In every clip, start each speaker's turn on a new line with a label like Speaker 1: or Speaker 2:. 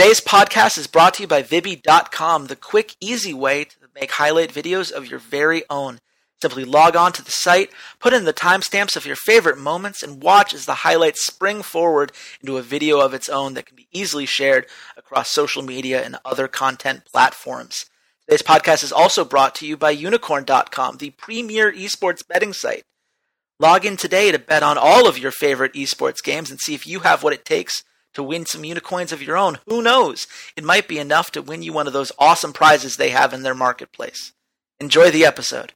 Speaker 1: Today's podcast is brought to you by Vibby.com, the quick, easy way to make highlight videos of your very own. Simply log on to the site, put in the timestamps of your favorite moments, and watch as the highlights spring forward into a video of its own that can be easily shared across social media and other content platforms. Today's podcast is also brought to you by Unikrn.com, the premier esports betting site. Log in today to bet on all of your favorite esports games and see if you have what it takes to win some unicoins of your own. Who knows? It might be enough to win you one of those awesome prizes they have in their marketplace. Enjoy the episode.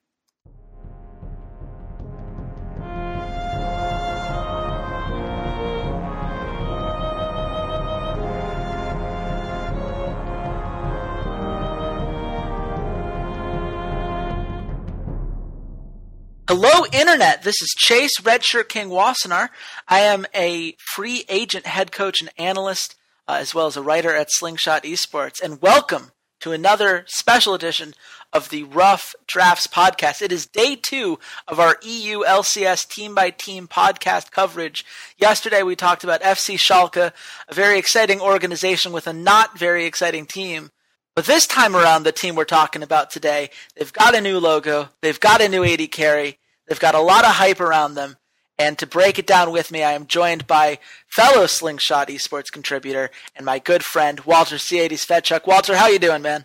Speaker 1: Hello, Internet. This is Chase Redshirt King Wassenaar. I am a free agent head coach and analyst, uh, as well as a writer at Slingshot Esports. And welcome to another special edition of the Rough Drafts podcast. It is day two of our EU LCS team by team podcast coverage. Yesterday we talked about FC Schalke, a very exciting organization with a not very exciting team. But this time around, the team we're talking about today, they've got a new logo, they've got a new AD carry, they've got a lot of hype around them. And to break it down with me, I am joined by fellow Slingshot esports contributor and my good friend Walter C80's Fedchuk. Walter, how you doing, man?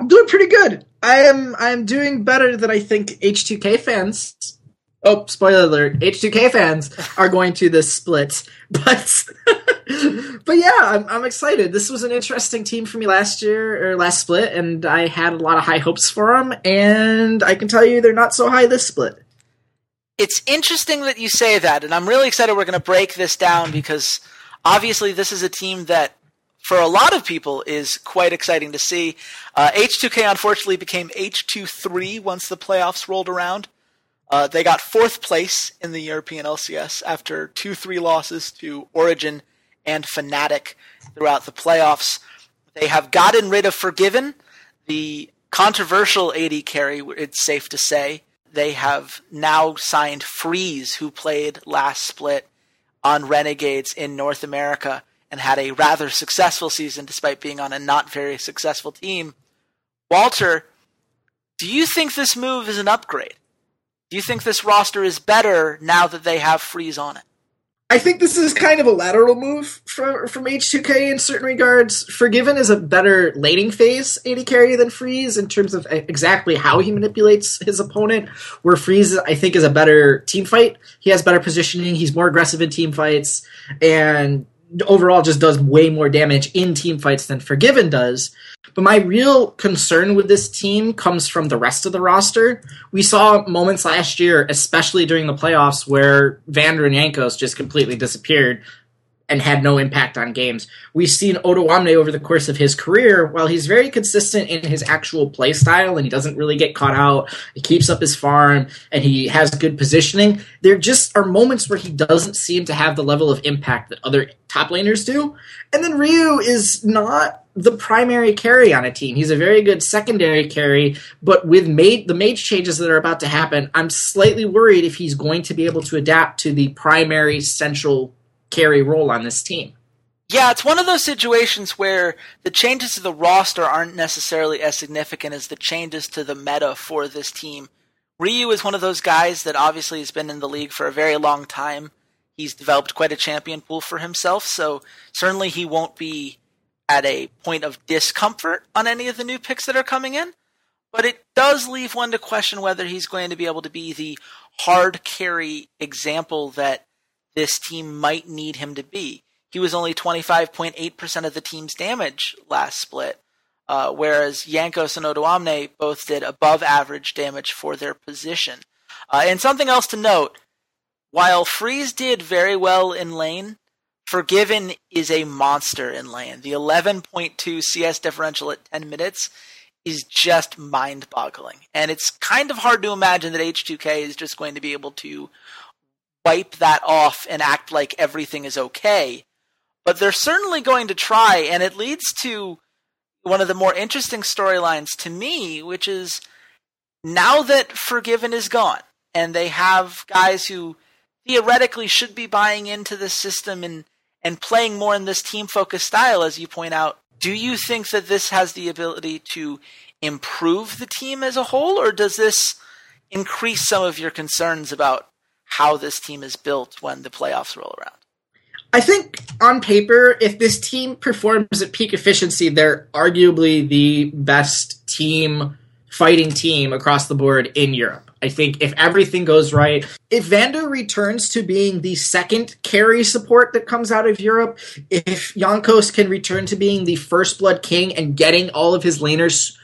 Speaker 2: I'm doing pretty good. I am I am doing better than I think H2K fans. Oh, spoiler alert! H2K fans are going to this split, but but yeah, I'm, I'm excited. This was an interesting team for me last year or last split, and I had a lot of high hopes for them. And I can tell you, they're not so high this split.
Speaker 1: It's interesting that you say that, and I'm really excited we're going to break this down because obviously this is a team that, for a lot of people, is quite exciting to see. Uh, H2K unfortunately became H23 once the playoffs rolled around. Uh, they got fourth place in the European LCS after two three losses to Origin and Fnatic throughout the playoffs. They have gotten rid of Forgiven, the controversial AD carry, it's safe to say. They have now signed Freeze, who played last split on Renegades in North America and had a rather successful season despite being on a not very successful team. Walter, do you think this move is an upgrade? Do you think this roster is better now that they have Freeze on it?
Speaker 2: I think this is kind of a lateral move from from H2K in certain regards. Forgiven is a better laning phase AD carry than Freeze in terms of exactly how he manipulates his opponent. Where Freeze, I think, is a better team fight. He has better positioning. He's more aggressive in team fights, and overall just does way more damage in team fights than Forgiven does. But my real concern with this team comes from the rest of the roster. We saw moments last year, especially during the playoffs, where Vander and Jankos just completely disappeared and had no impact on games. We've seen Odoamne over the course of his career, while he's very consistent in his actual play style and he doesn't really get caught out, he keeps up his farm and he has good positioning. There just are moments where he doesn't seem to have the level of impact that other top laners do. And then Ryu is not the primary carry on a team. He's a very good secondary carry, but with made the mage changes that are about to happen, I'm slightly worried if he's going to be able to adapt to the primary central carry role on this team.
Speaker 1: Yeah, it's one of those situations where the changes to the roster aren't necessarily as significant as the changes to the meta for this team. Ryu is one of those guys that obviously has been in the league for a very long time. He's developed quite a champion pool for himself, so certainly he won't be at a point of discomfort on any of the new picks that are coming in. But it does leave one to question whether he's going to be able to be the hard carry example that this team might need him to be. He was only 25.8% of the team's damage last split, uh, whereas Jankos and Odoamne both did above average damage for their position. Uh, and something else to note while Freeze did very well in lane, Forgiven is a monster in lane. The 11.2 CS differential at 10 minutes is just mind boggling. And it's kind of hard to imagine that H2K is just going to be able to wipe that off and act like everything is okay. But they're certainly going to try, and it leads to one of the more interesting storylines to me, which is now that Forgiven is gone, and they have guys who theoretically should be buying into the system and and playing more in this team focused style, as you point out, do you think that this has the ability to improve the team as a whole, or does this increase some of your concerns about how this team is built when the playoffs roll around?
Speaker 2: I think on paper, if this team performs at peak efficiency, they're arguably the best team, fighting team across the board in Europe. I think if everything goes right, if Vander returns to being the second carry support that comes out of Europe, if Jankos can return to being the first blood king and getting all of his laners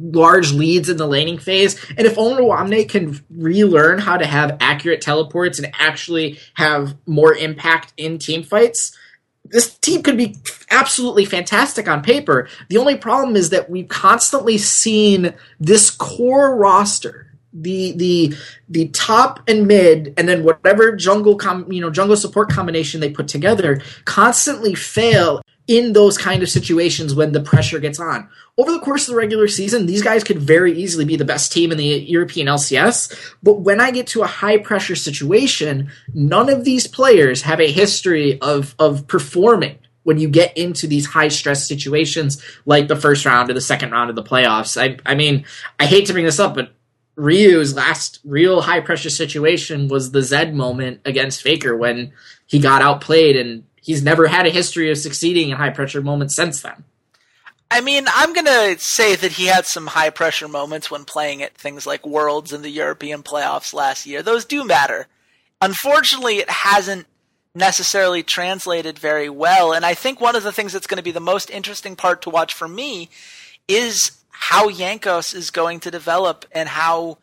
Speaker 2: large leads in the laning phase. And if Odoamne can relearn how to have accurate teleports and actually have more impact in team fights, this team could be absolutely fantastic on paper. The only problem is that we've constantly seen this core roster the the the top and mid and then whatever jungle com, you know jungle support combination they put together constantly fail in those kind of situations when the pressure gets on. Over the course of the regular season, these guys could very easily be the best team in the European LCS, but when I get to a high pressure situation, none of these players have a history of of performing when you get into these high stress situations like the first round or the second round of the playoffs. I I mean, I hate to bring this up, but Ryu's last real high pressure situation was the Zed moment against Faker when he got outplayed and he's never had a history of succeeding in high pressure moments since then.
Speaker 1: I mean, I'm going to say that he had some high pressure moments when playing at things like Worlds and the European playoffs last year. Those do matter. Unfortunately, it hasn't necessarily translated very well. And I think one of the things that's going to be the most interesting part to watch for me is how Jankos is going to develop and how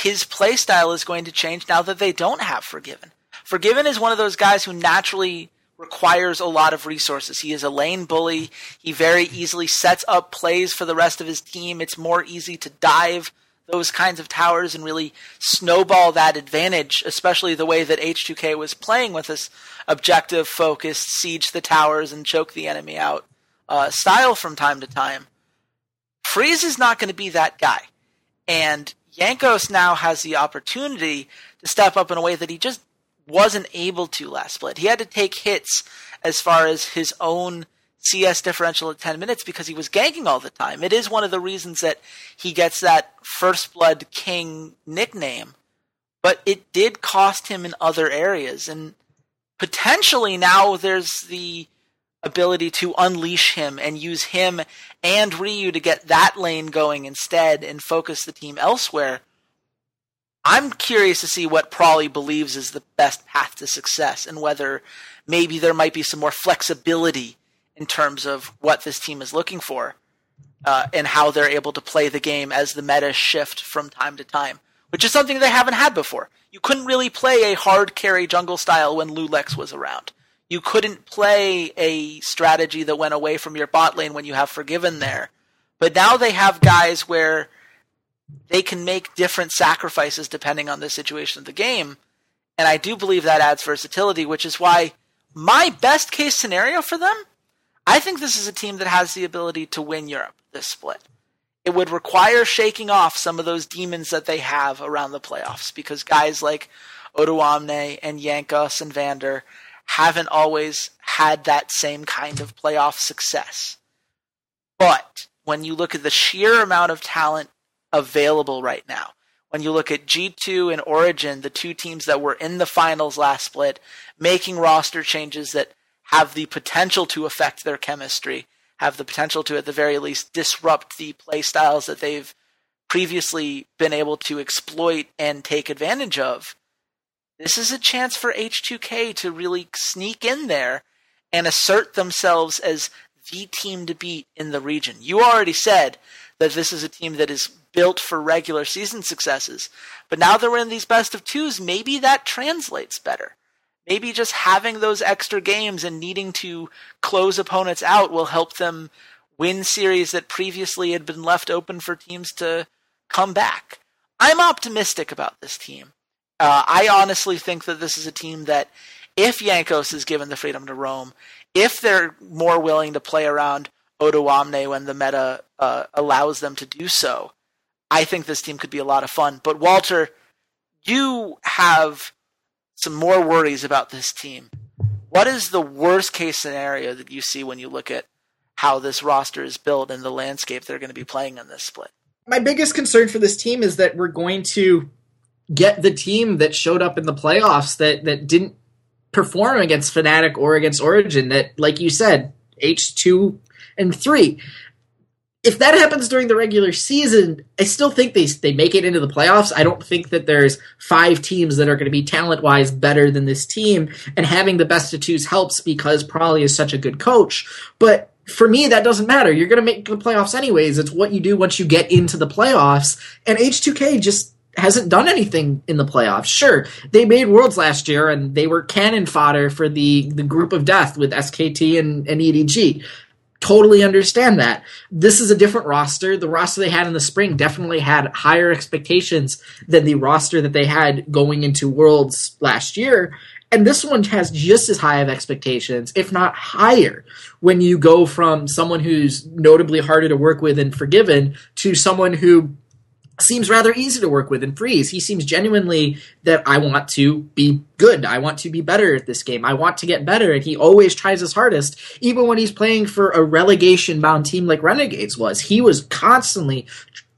Speaker 1: his playstyle is going to change now that they don't have Forgiven. Forgiven is one of those guys who naturally requires a lot of resources. He is a lane bully. He very easily sets up plays for the rest of his team. It's more easy to dive those kinds of towers and really snowball that advantage, especially the way that H2K was playing with this objective focused, siege the towers and choke the enemy out uh, style from time to time. Freeze is not going to be that guy. And Jankos now has the opportunity to step up in a way that he just wasn't able to last split. He had to take hits as far as his own CS differential at 10 minutes because he was ganking all the time. It is one of the reasons that he gets that First Blood King nickname, but it did cost him in other areas. And potentially now there's the ability to unleash him and use him and Ryu to get that lane going instead and focus the team elsewhere. I'm curious to see what Prolly believes is the best path to success and whether maybe there might be some more flexibility in terms of what this team is looking for uh, and how they're able to play the game as the meta shift from time to time, which is something they haven't had before. You couldn't really play a hard carry jungle style when Loulex was around. You couldn't play a strategy that went away from your bot lane when you have Forgiven there. But now they have guys where they can make different sacrifices depending on the situation of the game. And I do believe that adds versatility, which is why my best case scenario for them, I think this is a team that has the ability to win Europe this split. It would require shaking off some of those demons that they have around the playoffs because guys like Odoamne and Jankos and Vander haven't always had that same kind of playoff success. But when you look at the sheer amount of talent available right now. When you look at G2 and Origin, the two teams that were in the finals last split, making roster changes that have the potential to affect their chemistry, have the potential to, at the very least, disrupt the play styles that they've previously been able to exploit and take advantage of. This is a chance for H2K to really sneak in there and assert themselves as the team to beat in the region. You already said that this is a team that is built for regular season successes. But now that we're in these best of twos, maybe that translates better. Maybe just having those extra games and needing to close opponents out will help them win series that previously had been left open for teams to come back. I'm optimistic about this team. Uh, I honestly think that this is a team that, if Jankos is given the freedom to roam, if they're more willing to play around Odoamne when the meta uh, allows them to do so, I think this team could be a lot of fun. But Walter, you have some more worries about this team. What is the worst case scenario that you see when you look at how this roster is built and the landscape they're going to be playing in this split.
Speaker 2: My biggest concern for this team is that we're going to get the team that showed up in the playoffs that that didn't perform against Fnatic or against Origin that like you said H2 and 3 if that happens during the regular season, I still think they they make it into the playoffs. I don't think that there's five teams that are going to be talent wise better than this team, and having the best of twos helps because Prolly is such a good coach. But for me, that doesn't matter. You're going to make the playoffs anyways. It's what you do once you get into the playoffs, and H2K just hasn't done anything in the playoffs. Sure, they made Worlds last year and they were cannon fodder for the, the group of death with SKT and, and EDG totally understand that. This is a different roster. The roster they had in the spring definitely had higher expectations than the roster that they had going into Worlds last year. And this one has just as high of expectations, if not higher, when you go from someone who's notably harder to work with and forgiven to someone who seems rather easy to work with in Freeze. He seems genuinely that I want to be good. I want to be better at this game. I want to get better. And he always tries his hardest, even when he's playing for a relegation bound team like Renegades was. He was constantly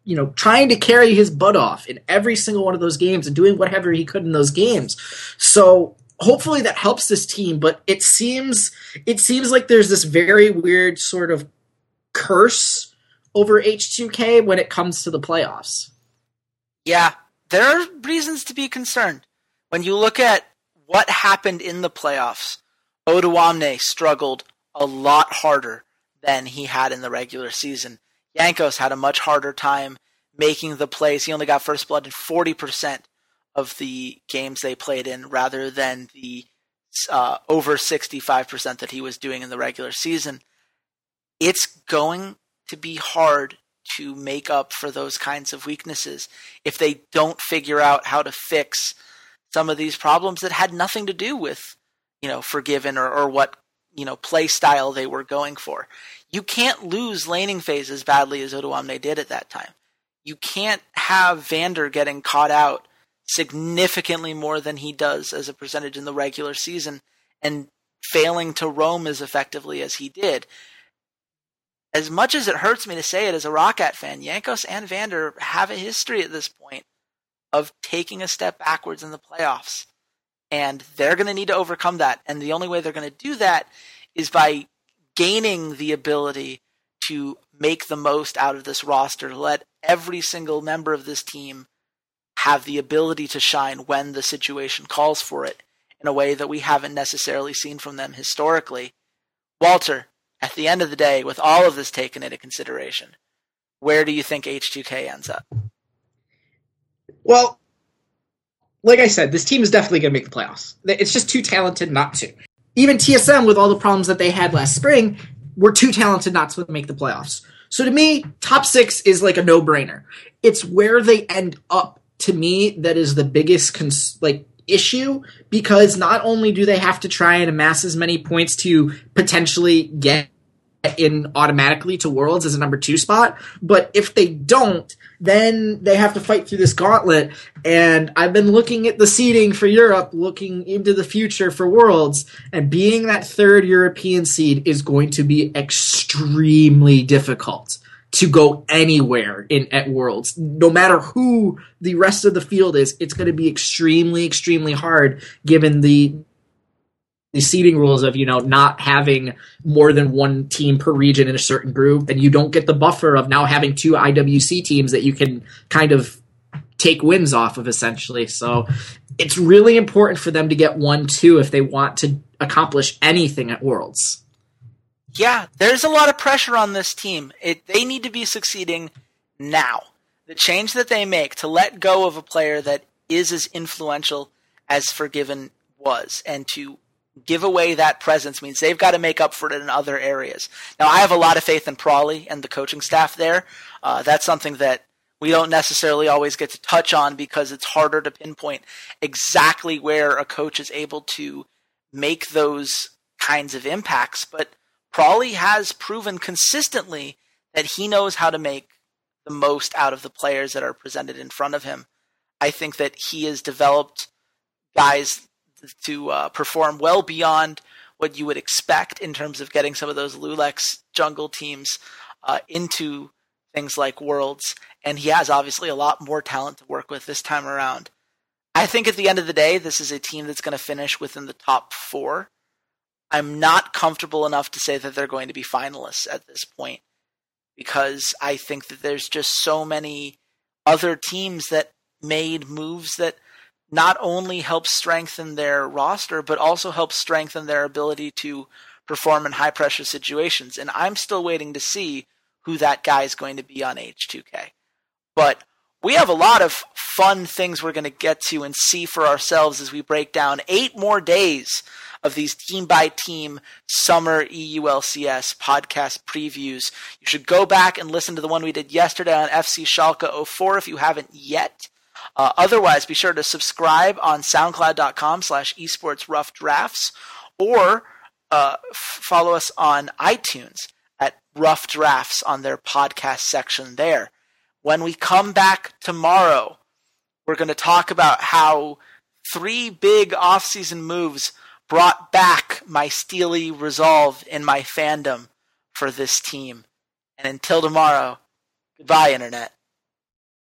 Speaker 2: you know, trying to carry his butt off in every single one of those games and doing whatever he could in those games. So hopefully that helps this team, but it seems it seems like there's this very weird sort of curse over H2K when it comes to the playoffs.
Speaker 1: Yeah, there are reasons to be concerned. When you look at what happened in the playoffs, Odoamne struggled a lot harder than he had in the regular season. Jankos had a much harder time making the plays. He only got first blood in 40% of the games they played in rather than the uh, over 65% that he was doing in the regular season. It's going to be hard to make up for those kinds of weaknesses if they don't figure out how to fix some of these problems that had nothing to do with, you know, Forgiven or, or what, you know, play style they were going for. You can't lose laning phase as badly as Odoamne did at that time. You can't have Vander getting caught out significantly more than he does as a percentage in the regular season and failing to roam as effectively as he did as much as it hurts me to say it as a ROCCAT fan, Jankos and Vander have a history at this point of taking a step backwards in the playoffs. And they're going to need to overcome that. And the only way they're going to do that is by gaining the ability to make the most out of this roster, let every single member of this team have the ability to shine when the situation calls for it in a way that we haven't necessarily seen from them historically. Walter, at the end of the day, with all of this taken into consideration, where do you think H2K ends up?
Speaker 2: Well, like I said, this team is definitely going to make the playoffs. It's just too talented not to. Even TSM, with all the problems that they had last spring, were too talented not to make the playoffs. So to me, top six is like a no brainer. It's where they end up to me that is the biggest cons- like issue because not only do they have to try and amass as many points to potentially get in automatically to Worlds as a number two spot, but if they don't, then they have to fight through this gauntlet. And I've been looking at the seeding for Europe, looking into the future for Worlds, and being that third European seed is going to be extremely difficult to go anywhere in at Worlds. No matter who the rest of the field is, it's going to be extremely, extremely hard given the the seeding rules of you know not having more than one team per region in a certain group, and you don't get the buffer of now having two IWC teams that you can kind of take wins off of essentially. So it's really important for them to get one two if they want to accomplish anything at Worlds
Speaker 1: yeah, there's a lot of pressure on this team. It, they need to be succeeding now. The change that they make to let go of a player that is as influential as Forgiven was and to give away that presence means they've got to make up for it in other areas. Now, I have a lot of faith in Prolly and the coaching staff there. Uh, that's something that we don't necessarily always get to touch on because it's harder to pinpoint exactly where a coach is able to make those kinds of impacts. But Prolly has proven consistently that he knows how to make the most out of the players that are presented in front of him. I think that he has developed guys to uh, perform well beyond what you would expect in terms of getting some of those Loulex jungle teams uh, into things like Worlds, and he has obviously a lot more talent to work with this time around. I think at the end of the day, this is a team that's going to finish within the top four. I'm not comfortable enough to say that they're going to be finalists at this point because I think that there's just so many other teams that made moves that not only help strengthen their roster, but also help strengthen their ability to perform in high pressure situations. And I'm still waiting to see who that guy is going to be on H2K. But we have a lot of fun things we're going to get to and see for ourselves as we break down eight more days of these team by team summer EULCS podcast previews. You should go back and listen to the one we did yesterday on FC Schalke 04 if you haven't yet. Uh, otherwise, be sure to subscribe on soundcloud.com slash esports rough drafts or uh, f- follow us on iTunes at rough drafts on their podcast section there. When we come back tomorrow, we're going to talk about how three big offseason moves brought back my steely resolve in my fandom for this team. And until tomorrow, goodbye, Internet.